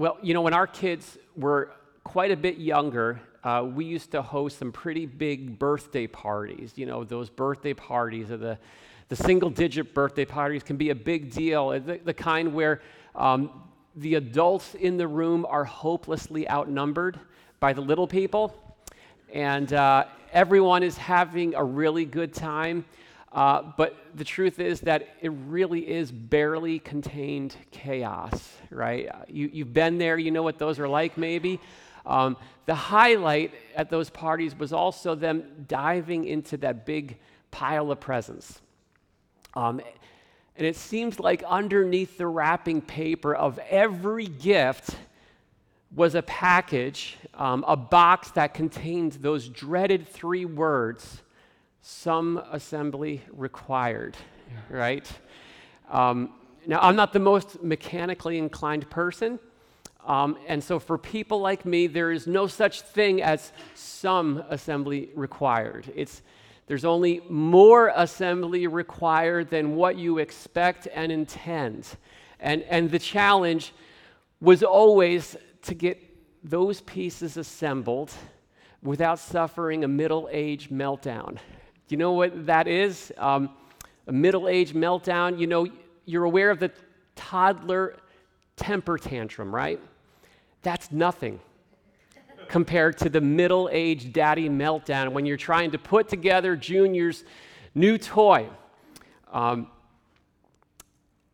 well, you know, when our kids were quite a bit younger, uh, we used to host some pretty big birthday parties. You know, those birthday parties are the, the single digit birthday parties can be a big deal, the, the kind where um, the adults in the room are hopelessly outnumbered by the little people, and uh, everyone is having a really good time. Uh, but the truth is that it really is barely contained chaos, right? You, you've been there, you know what those are like, maybe. Um, the highlight at those parties was also them diving into that big pile of presents. Um, and it seems like underneath the wrapping paper of every gift was a package, um, a box that contained those dreaded three words some assembly required, right? Um, now, I'm not the most mechanically inclined person. Um, and so, for people like me, there is no such thing as some assembly required. It's, there's only more assembly required than what you expect and intend. And, and the challenge was always to get those pieces assembled without suffering a middle age meltdown. You know what that is? Um, a middle age meltdown, you know, you're aware of the toddler temper tantrum, right? That's nothing compared to the middle aged daddy meltdown when you're trying to put together Junior's new toy. Um,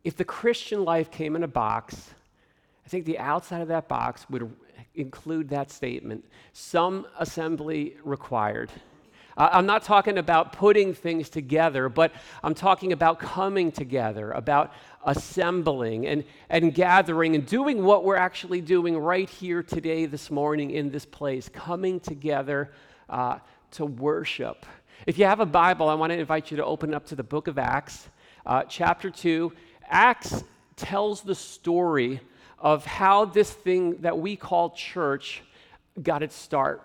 if the Christian life came in a box, I think the outside of that box would include that statement some assembly required. I'm not talking about putting things together, but I'm talking about coming together, about assembling and, and gathering and doing what we're actually doing right here today, this morning, in this place, coming together uh, to worship. If you have a Bible, I want to invite you to open up to the book of Acts, uh, chapter 2. Acts tells the story of how this thing that we call church got its start.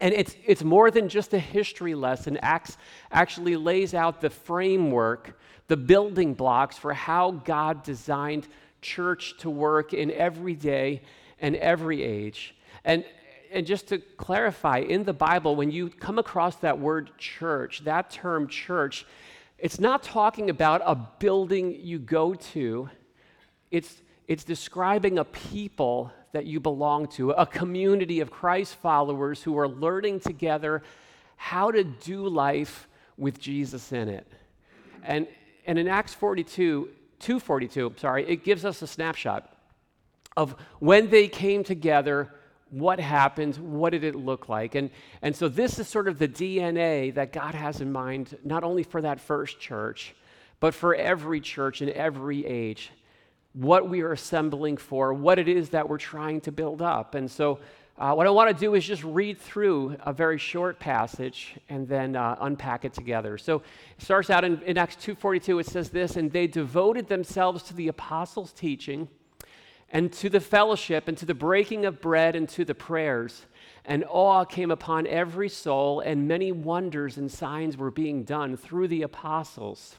And it's, it's more than just a history lesson. Acts actually lays out the framework, the building blocks for how God designed church to work in every day and every age. And, and just to clarify, in the Bible, when you come across that word church, that term church, it's not talking about a building you go to, it's, it's describing a people that you belong to, a community of Christ followers who are learning together how to do life with Jesus in it. And, and in Acts 42, 242, sorry, it gives us a snapshot of when they came together, what happened, what did it look like. And, and so this is sort of the DNA that God has in mind, not only for that first church, but for every church in every age what we are assembling for, what it is that we're trying to build up. And so, uh, what I want to do is just read through a very short passage and then uh, unpack it together. So, it starts out in, in Acts 2:42. It says this, and they devoted themselves to the apostles' teaching, and to the fellowship, and to the breaking of bread, and to the prayers. And awe came upon every soul, and many wonders and signs were being done through the apostles.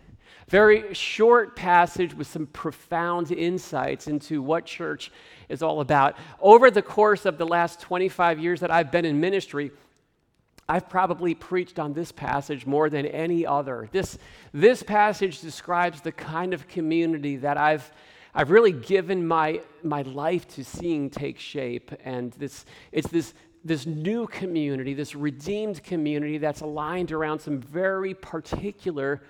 Very short passage with some profound insights into what church is all about. Over the course of the last 25 years that I've been in ministry, I've probably preached on this passage more than any other. This, this passage describes the kind of community that I've, I've really given my, my life to seeing take shape. And this, it's this, this new community, this redeemed community that's aligned around some very particular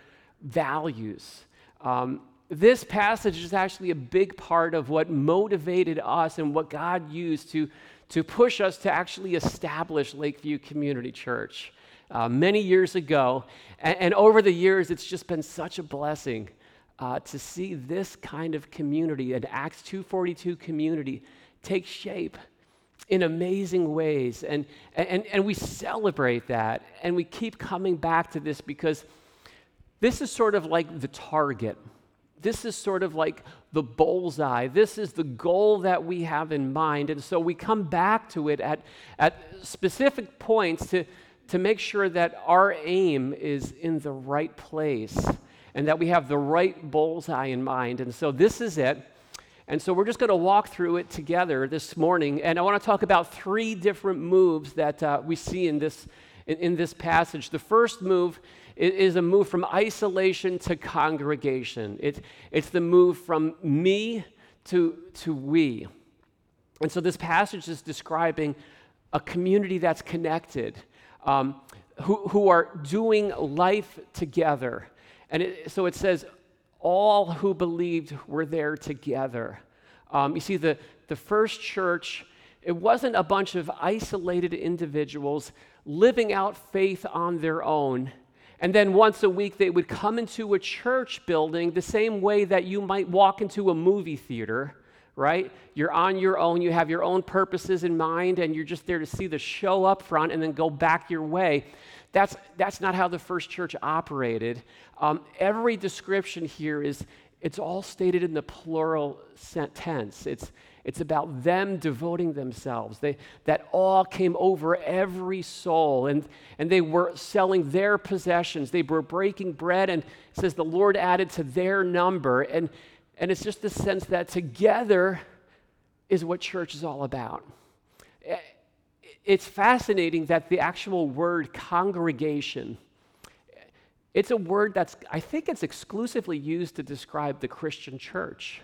values. Um, this passage is actually a big part of what motivated us and what God used to, to push us to actually establish Lakeview Community Church uh, many years ago. And, and, over the years, it's just been such a blessing uh, to see this kind of community, an Acts 242 community, take shape in amazing ways. And, and, and we celebrate that. And we keep coming back to this because this is sort of like the target. This is sort of like the bullseye. This is the goal that we have in mind. And so we come back to it at, at specific points to, to make sure that our aim is in the right place and that we have the right bullseye in mind. And so this is it. And so we're just going to walk through it together this morning. And I want to talk about three different moves that uh, we see in this, in, in, this passage. The first move is, is, a move from isolation to congregation, it, it's the move from me to, to we. And so this passage is describing a community that's connected, um, who, who are doing life together. And it, so it says, all who believed were there together. Um, you see, the, the first church, it wasn't a bunch of isolated individuals living out faith on their own. And then once a week, they would come into a church building the same way that you might walk into a movie theater, right? You're on your own, you have your own purposes in mind, and you're just there to see the show up front and then go back your way. That's, that's not how the first church operated. Um, every description here is, it's all stated in the plural tense. It's, it's about them devoting themselves. They, that all came over every soul, and, and they were selling their possessions. They were breaking bread, and says the Lord added to their number. And, and it's just the sense that together is what church is all about eh, it's fascinating that the actual word congregation it's a word that's i think it's exclusively used to describe the christian church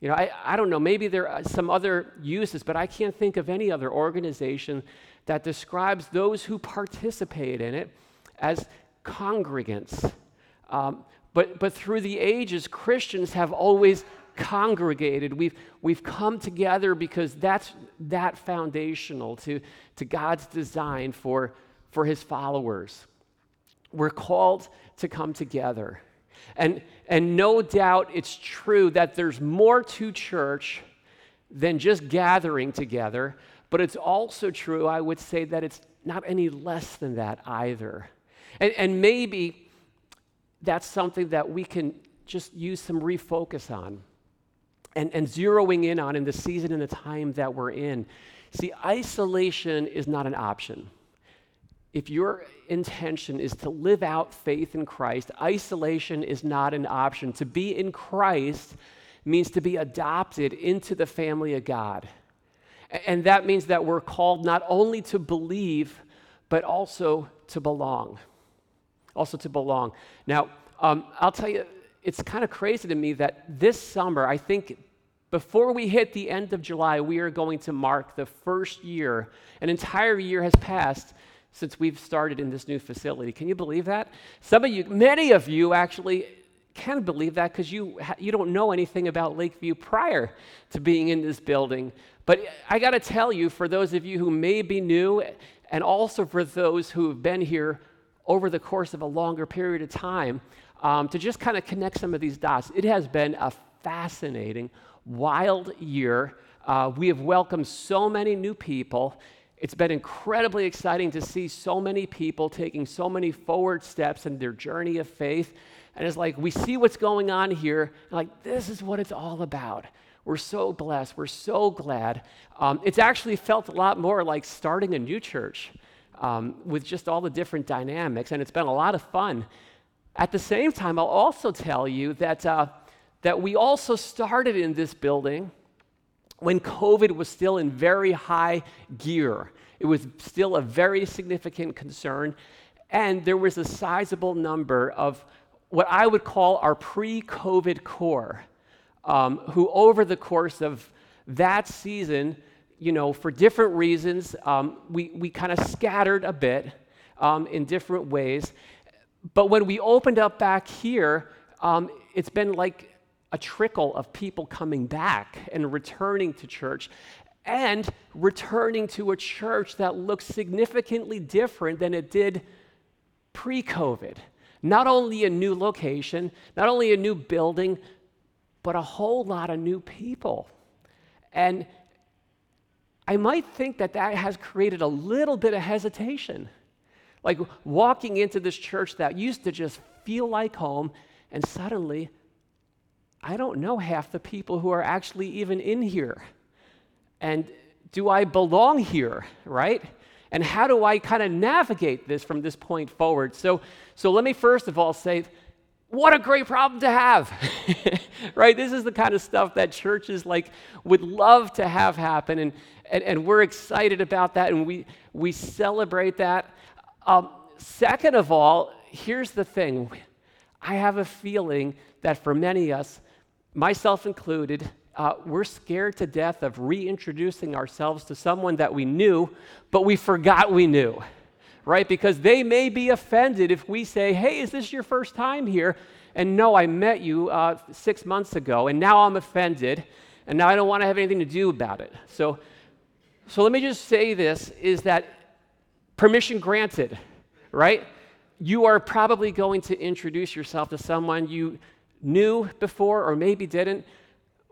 you know i, I don't know maybe there are some other uses but i can't think of any other organization that describes those who participate in it as congregants um, but, but through the ages christians have always congregated. We've, we've come together because that's that foundational to, to God's design for, for his followers. We're called to come together. And, and no doubt it's true that there's more to church than just gathering together, but it's also true, I would say, that it's not any less than that either. And, and maybe that's something that we can just use some refocus on and, and zeroing in on in the season and the time that we're in. See, isolation is not an option. If your intention is to live out faith in Christ, isolation is not an option. To be in Christ means to be adopted into the family of God. And that means that we're called not only to believe, but also to belong. Also to belong. Now, um, I'll tell you, it's kind of crazy to me that this summer, I think before we hit the end of July, we are going to mark the first year. An entire year has passed since we've started in this new facility. Can you believe that? Some of you, many of you actually can believe that because you, you don't know anything about Lakeview prior to being in this building. But I got to tell you, for those of you who may be new, and also for those who have been here over the course of a longer period of time, um, to just kind of connect some of these dots. It has been a fascinating, wild year. Uh, we have welcomed so many new people. It's been incredibly exciting to see so many people taking so many forward steps in their journey of faith. And it's like we see what's going on here, like, this is what it's all about. We're so blessed. We're so glad. Um, it's actually felt a lot more like starting a new church um, with just all the different dynamics, and it's been a lot of fun. At the same time, I'll also tell you that, uh, that we also started in this building when COVID was still in very high gear. It was still a very significant concern, and there was a sizable number of what I would call our pre COVID core, um, who over the course of that season, you know, for different reasons, um, we, we kind of scattered a bit um, in different ways. But when we opened up back here, um, it's been like a trickle of people coming back and returning to church and returning to a church that looks significantly different than it did pre COVID. not only a new location, not only a new building, but a whole lot of new people. And I might think that that has created a little bit of hesitation. Like walking into this church that used to just feel like home, and suddenly, I don't know half the people who are actually even in here. And do I belong here, right? And how do I kind of navigate this from this point forward? So, so let me first of all say, what a great problem to have, right? This is the kind of stuff that churches like would love to have happen, and, and, and we're excited about that, and we, we celebrate that. Um, second of all, here's the thing I have a feeling that for many of us, myself included, uh, we're scared to death of reintroducing ourselves to someone that we knew, but we forgot we knew, right? Because they may be offended if we say, hey, is this your first time here? And no, I met you uh, six months ago, and now I'm offended, and now I don't want to have anything to do about it. So, so let me just say this is that permission granted, right? You are probably going to introduce yourself to someone you knew before or maybe didn't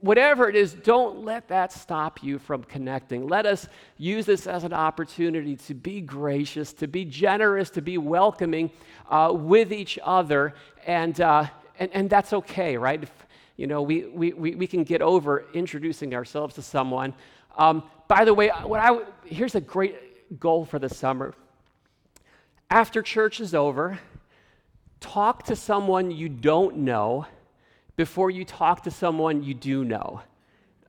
whatever it is, don't let that stop you from connecting. Let us use this as an opportunity to be gracious, to be generous, to be welcoming uh, with each other. And, uh, and, and that's okay, right? If, you know, we, we, we can get over introducing ourselves to someone. Um, by the way, what I, here's a great goal for the summer. After church is over, talk to someone you don't know before you talk to someone you do know.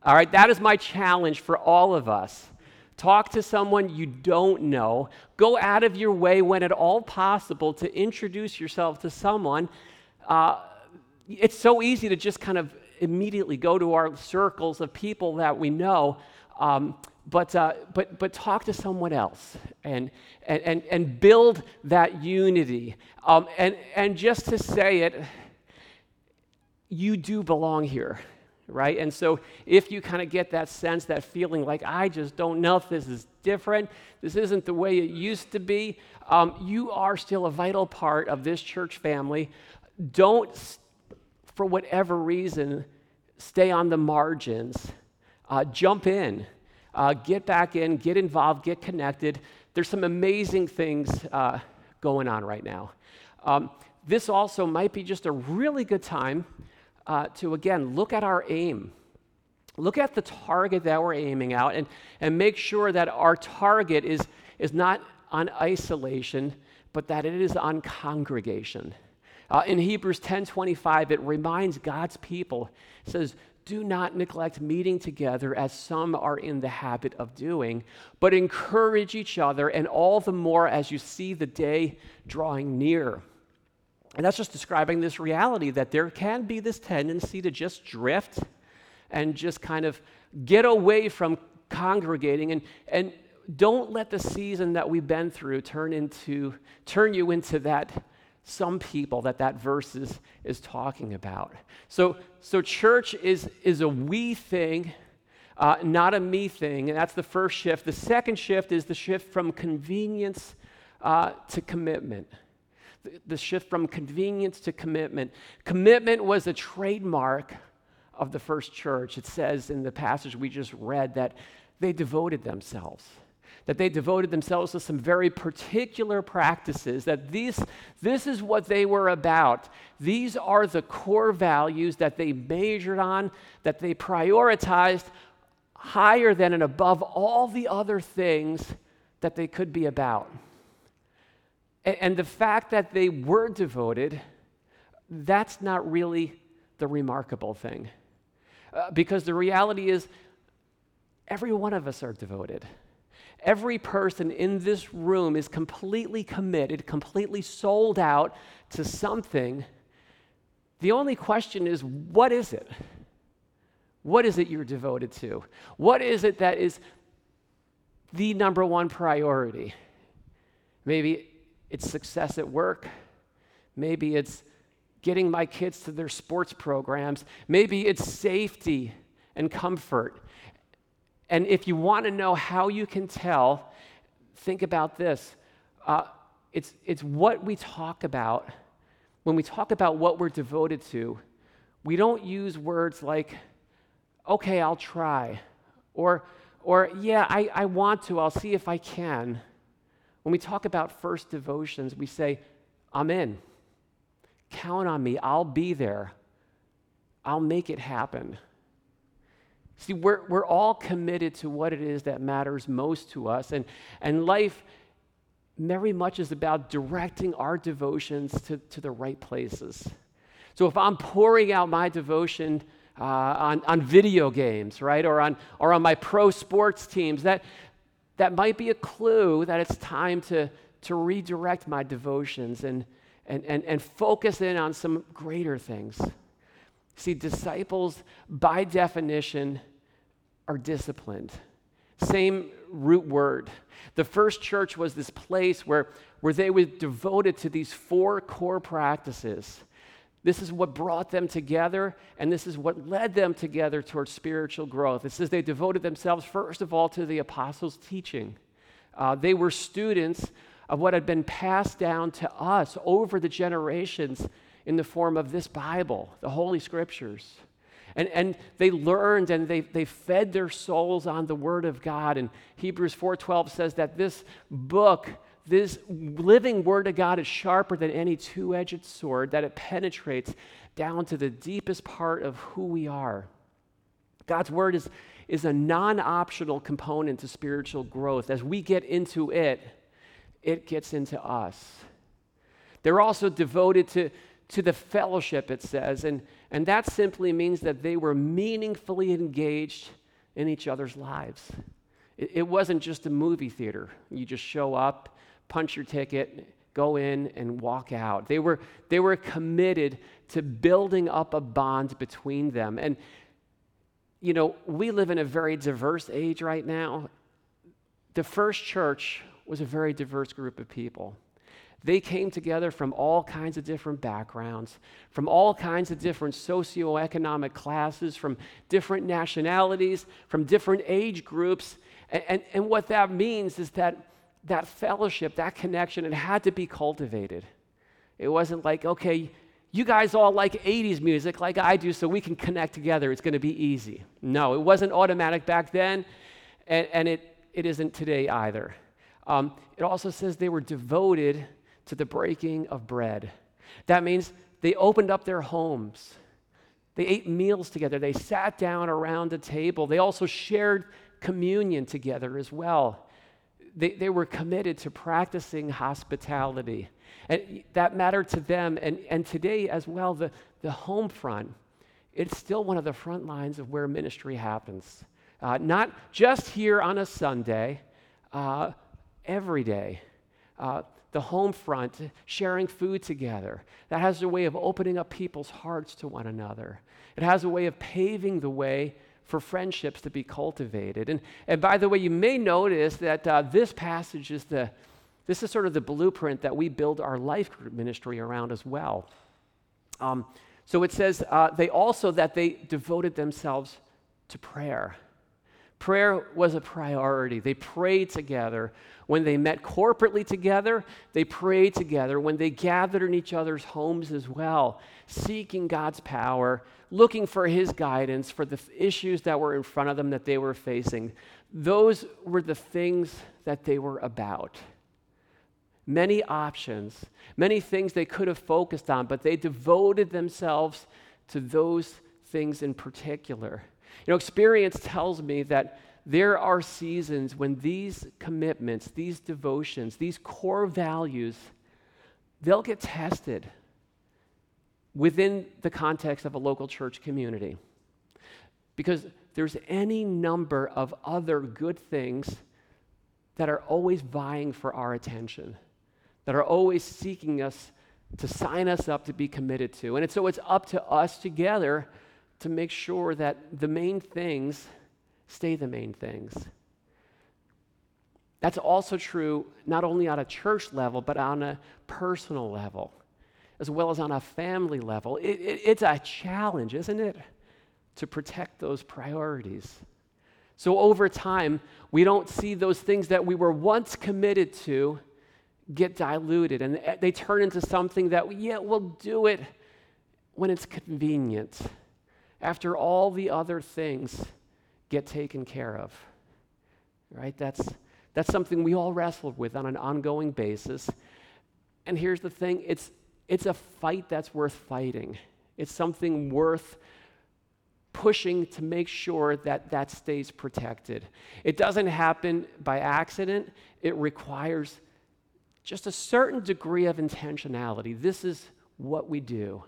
All right, that is my challenge for all of us. Talk to someone you don't know. Go out of your way when at all possible to introduce yourself to someone. Uh, it's so easy to just kind of immediately go to our circles of people that we know. Um, but, uh, but, but talk to someone else and, and, and, and build that unity. Um, and, and just to say it, you do belong here, right? And so if you kind of get that sense, that feeling like, I just don't know if this is different, this isn't the way it used to be, um, you are still a vital part of this church family. Don't, for whatever reason, stay on the margins. Uh, jump in, uh, get back in, get involved, get connected. There's some amazing things uh, going on right now. Um, this also might be just a really good time uh, to again look at our aim. Look at the target that we're aiming out and, and make sure that our target is, is not on isolation, but that it is on congregation. Uh, in Hebrews 10:25, it reminds God's people, says, do not neglect meeting together as some are in the habit of doing, but encourage each other, and all the more as you see the day drawing near. And that's just describing this reality that there can be this tendency to just drift and just kind of get away from congregating. And, and don't let the season that we've been through turn into turn you into that some people that that verse is, is talking about. So so church is is a we thing uh, not a me thing. And that's the first shift. The second shift is the shift from convenience uh, to commitment the shift from convenience to commitment. Commitment was a trademark of the first church. It says in the passage we just read that they devoted themselves, that they devoted themselves to some very particular practices, that these, this is what they were about. These are the core values that they majored on, that they prioritized higher than and above all the other things that they could be about. And, and the fact that they were devoted, that's not really the remarkable thing. Uh, because the reality is, every one of us are devoted. Every person in this room is completely committed, completely sold out to something. The only question is, what is it? What is it you're devoted to? What is it that is the number one priority? Maybe it's success at work. Maybe it's getting my kids to their sports programs. Maybe it's safety and comfort. And if you want to know how you can tell, think about this. Uh, it's, it's what we talk about when we talk about what we're devoted to, we don't use words like, okay, I'll try, or, or yeah, I, I want to, I'll see if I can. When we talk about first devotions, we say, I'm in. Count on me. I'll be there. I'll make it happen. See, we're, we're all committed to what it is that matters most to us. And, and life very much is about directing our devotions to, to the right places. So if I'm pouring out my devotion uh, on, on video games, right, or on, or on my pro sports teams, that, that might be a clue that it's time to, to redirect my devotions and, and, and, and focus in on some greater things. See, disciples, by definition, are disciplined. Same root word. The first church was this place where, where they were devoted to these four core practices. This is what brought them together, and this is what led them together towards spiritual growth. It says they devoted themselves, first of all, to the apostles' teaching. Uh, they were students of what had been passed down to us over the generations in the form of this Bible, the Holy Scriptures. And, and they learned and they, they fed their souls on the Word of God. And Hebrews 4.12 says that this book this living word of God is sharper than any two edged sword, that it penetrates down to the deepest part of who we are. God's word is, is a non optional component to spiritual growth. As we get into it, it gets into us. They're also devoted to, to the fellowship, it says, and, and that simply means that they were meaningfully engaged in each other's lives. It, it wasn't just a movie theater. You just show up punch your ticket, go in and walk out. They were, they were committed to building up a bond between them. And, you know, we live in a very diverse age right now. The first church was a very diverse group of people. They came together from all kinds of different backgrounds, from all kinds of different socioeconomic classes, from different nationalities, from different age groups. And, and, and what that means is that that fellowship, that connection, it had to be cultivated. It wasn't like, okay, you guys all like 80s music like I do, so we can connect together. It's going to be easy. No, it wasn't automatic back then, and, and it, it isn't today either. Um, it also says they were devoted to the breaking of bread. That means they opened up their homes. They ate meals together. They sat down around a table. They also shared communion together as well they, they were committed to practicing hospitality. And that mattered to them. And, and today, as well, the, the home front, it's still one of the front lines of where ministry happens. Uh, not just here on a Sunday, uh, every day. Uh, the home front, sharing food together. That has a way of opening up people's hearts to one another. It has a way of paving the way for friendships to be cultivated. And, and by the way, you may notice that uh, this passage is the, this is sort of the blueprint that we build our life group ministry around as well. Um, so it says uh, they also that they devoted themselves to prayer. Prayer was a priority. They prayed together. When they met corporately together, they prayed together. When they gathered in each other's homes as well, seeking God's power, looking for His guidance for the issues that were in front of them that they were facing. Those were the things that they were about. Many options, many things they could have focused on, but they devoted themselves to those things in particular. You know, experience tells me that there are seasons when these commitments, these devotions, these core values, they'll get tested within the context of a local church community. Because there's any number of other good things that are always vying for our attention, that are always seeking us to sign us up to be committed to. And so it's up to us together to make sure that the main things stay the main things. That's also true not only on a church level, but on a personal level, as well as on a family level. It, it, it's a challenge, isn't it, to protect those priorities. So over time, we don't see those things that we were once committed to get diluted and they turn into something that, yeah, we'll do it when it's convenient, after all the other things get taken care of. Right? That's, that's something we all wrestle with on an ongoing basis. And here's the thing it's, it's a fight that's worth fighting, it's something worth pushing to make sure that that stays protected. It doesn't happen by accident, it requires just a certain degree of intentionality. This is what we do,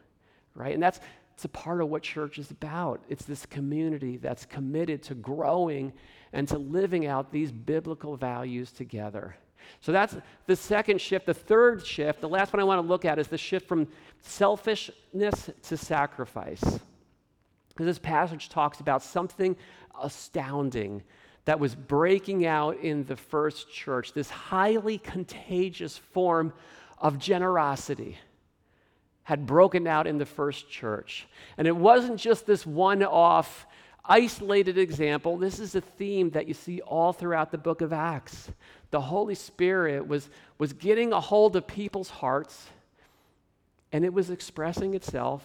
right? And that's it's a part of what church is about. It's this community that's committed to growing and to living out these biblical values together. So that's the second shift. The third shift, the last one I want to look at, is the shift from selfishness to sacrifice. Because this passage talks about something astounding that was breaking out in the first church, this highly contagious form of generosity had broken out in the first church. And it wasn't just this one off, isolated example. This is a theme that you see all throughout the book of Acts. The Holy Spirit was, was getting a hold of people's hearts, and it was expressing itself.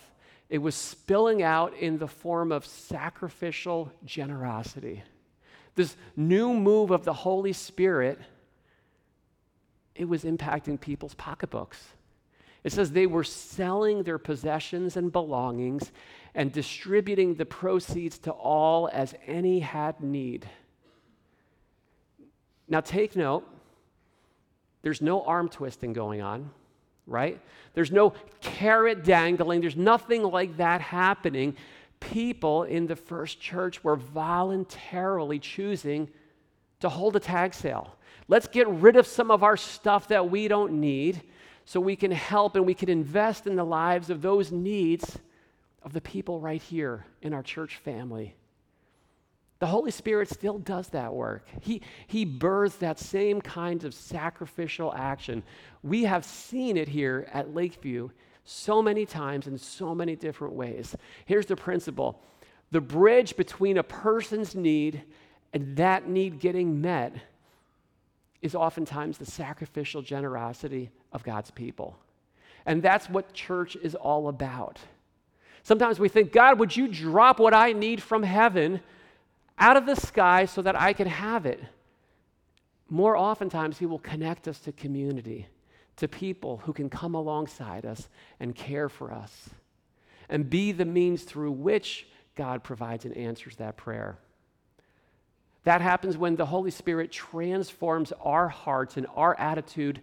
It was spilling out in the form of sacrificial generosity. This new move of the Holy Spirit, it was impacting people's pocketbooks. It says they were selling their possessions and belongings and distributing the proceeds to all as any had need. Now, take note, there's no arm twisting going on, right? There's no carrot dangling, there's nothing like that happening. People in the first church were voluntarily choosing to hold a tag sale. Let's get rid of some of our stuff that we don't need so we can help and we can invest in the lives of those needs of the people right here in our church family. The Holy Spirit still does that work. He, he births that same kind of sacrificial action. We have seen it here at Lakeview so many times in so many different ways. Here's the principle the bridge between a person's need and that need getting met is oftentimes the sacrificial generosity of God's people. And that's what church is all about. Sometimes we think, God, would you drop what I need from heaven out of the sky so that I can have it? More oftentimes, He will connect us to community, to people who can come alongside us and care for us, and be the means through which God provides and answers that prayer. That happens when the Holy Spirit transforms our hearts and our attitude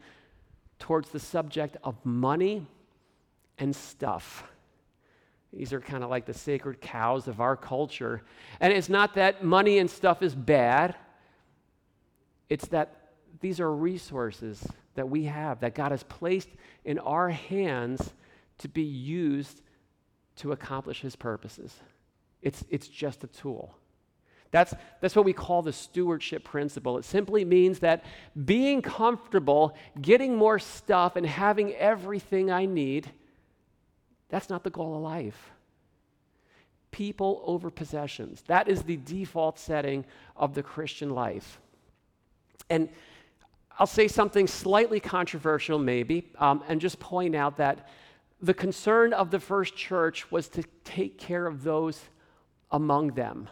towards the subject of money and stuff. These are kind of like the sacred cows of our culture. And it's not that money and stuff is bad, it's that these are resources that we have, that God has placed in our hands to be used to accomplish His purposes. It's, it's just a tool. That's, that's what we call the stewardship principle. It simply means that being comfortable, getting more stuff, and having everything I need, that's not the goal of life. People over possessions. That is the default setting of the Christian life. And I'll say something slightly controversial, maybe, um, and just point out that the concern of the first church was to take care of those among them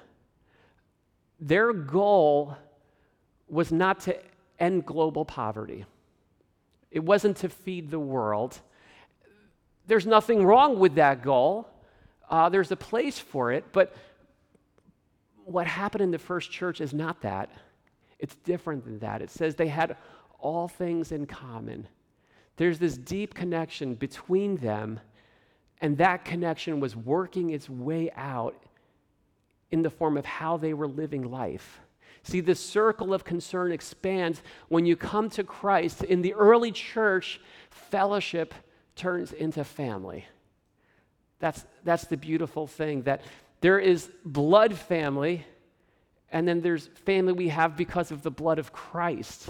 their goal was not to end global poverty, it wasn't to feed the world. There's nothing wrong with that goal. Uh, there's a place for it, but what happened in the first church is not that. It's different than that. It says they had all things in common. There's this deep connection between them, and that connection was working its way out in the form of how they were living life. See, the circle of concern expands when you come to Christ. In the early church, fellowship turns into family. That's, that's the beautiful thing that there is blood family, and then there's family we have because of the blood of Christ.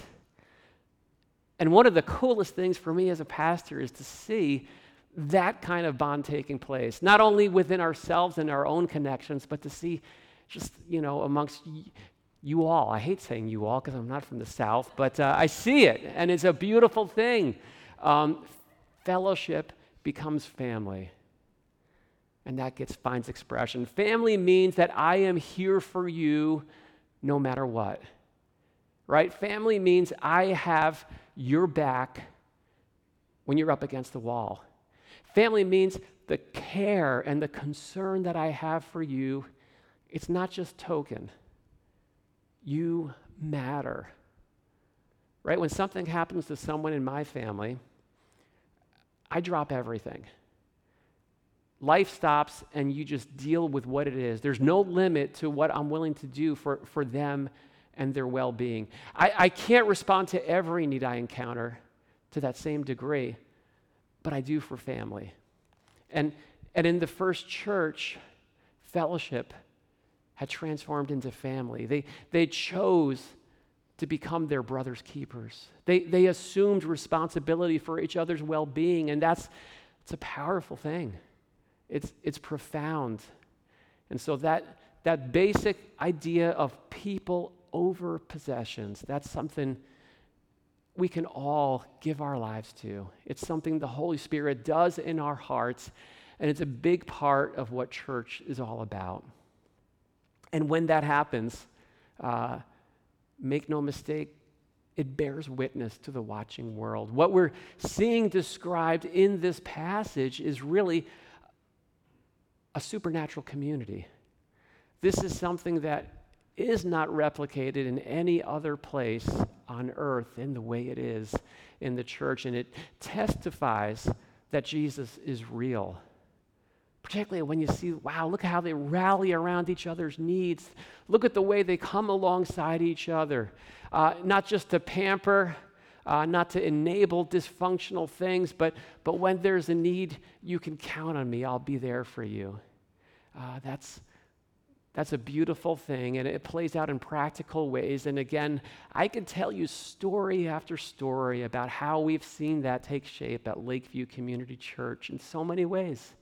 And one of the coolest things for me as a pastor is to see that kind of bond taking place, not only within ourselves and our own connections, but to see just, you know, amongst You all. I hate saying you all because I'm not from the South, but uh, I see it, and it's a beautiful thing. Um, fellowship becomes family, and that gets finds expression. Family means that I am here for you no matter what. Right? Family means I have your back when you're up against the wall. Family means the care and the concern that I have for you, it's not just token. You matter. Right? When something happens to someone in my family, I drop everything. Life stops and you just deal with what it is. There's no limit to what I'm willing to do for, for them and their well being. I, I can't respond to every need I encounter to that same degree, but I do for family. And, and in the first church, fellowship had transformed into family. They, they chose to become their brother's keepers. They, they assumed responsibility for each other's well being, and that's it's a powerful thing. It's, it's profound. And so, that, that basic idea of people over possessions, that's something we can all give our lives to. It's something the Holy Spirit does in our hearts, and it's a big part of what church is all about. And when that happens, uh, make no mistake, it bears witness to the watching world. What we're seeing described in this passage is really a supernatural community. This is something that is not replicated in any other place on earth in the way it is in the church, and it testifies that Jesus is real. Particularly when you see, wow, look how they rally around each other's needs. Look at the way they come alongside each other, uh, not just to pamper, uh, not to enable dysfunctional things, but, but when there's a need, you can count on me. I'll be there for you. Uh, that's, that's a beautiful thing, and it plays out in practical ways. And again, I could tell you story after story about how we've seen that take shape at Lakeview Community Church in so many ways.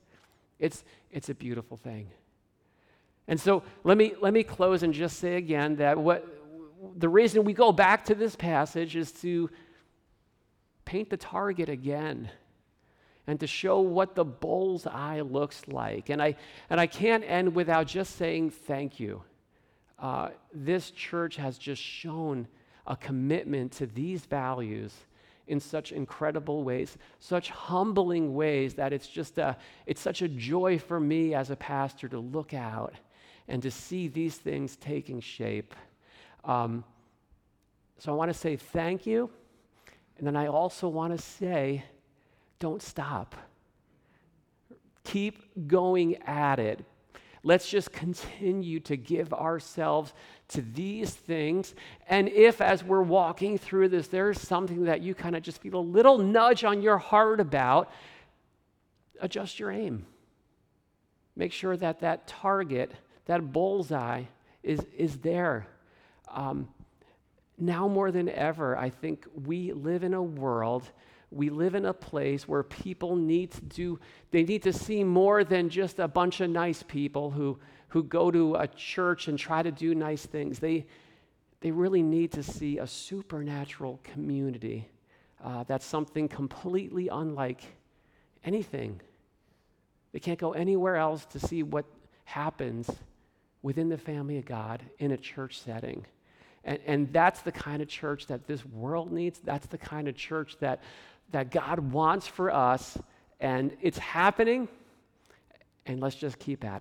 It's, it's a beautiful thing. And so let me, let me close and just say again that what, the reason we go back to this passage is to paint the target again and to show what the bull's eye looks like. And I, and I can't end without just saying thank you. Uh, this church has just shown a commitment to these values in such incredible ways, such humbling ways that it's just a, it's such a joy for me as a pastor to look out and to see these things taking shape. Um, so I want to say thank you. And then I also want to say, don't stop. Keep going at it. Let's just continue to give ourselves to these things. And if, as we're walking through this, there's something that you kind of just feel a little nudge on your heart about, adjust your aim. Make sure that that target, that bullseye, is, is there. Um, now more than ever, I think we live in a world we live in a place where people need to do, they need to see more than just a bunch of nice people who, who go to a church and try to do nice things. They, they really need to see a supernatural community uh, that's something completely unlike anything. They can't go anywhere else to see what happens within the family of God in a church setting. And, and that's the kind of church that this world needs. That's the kind of church that that God wants for us, and it's happening, and let's just keep at it.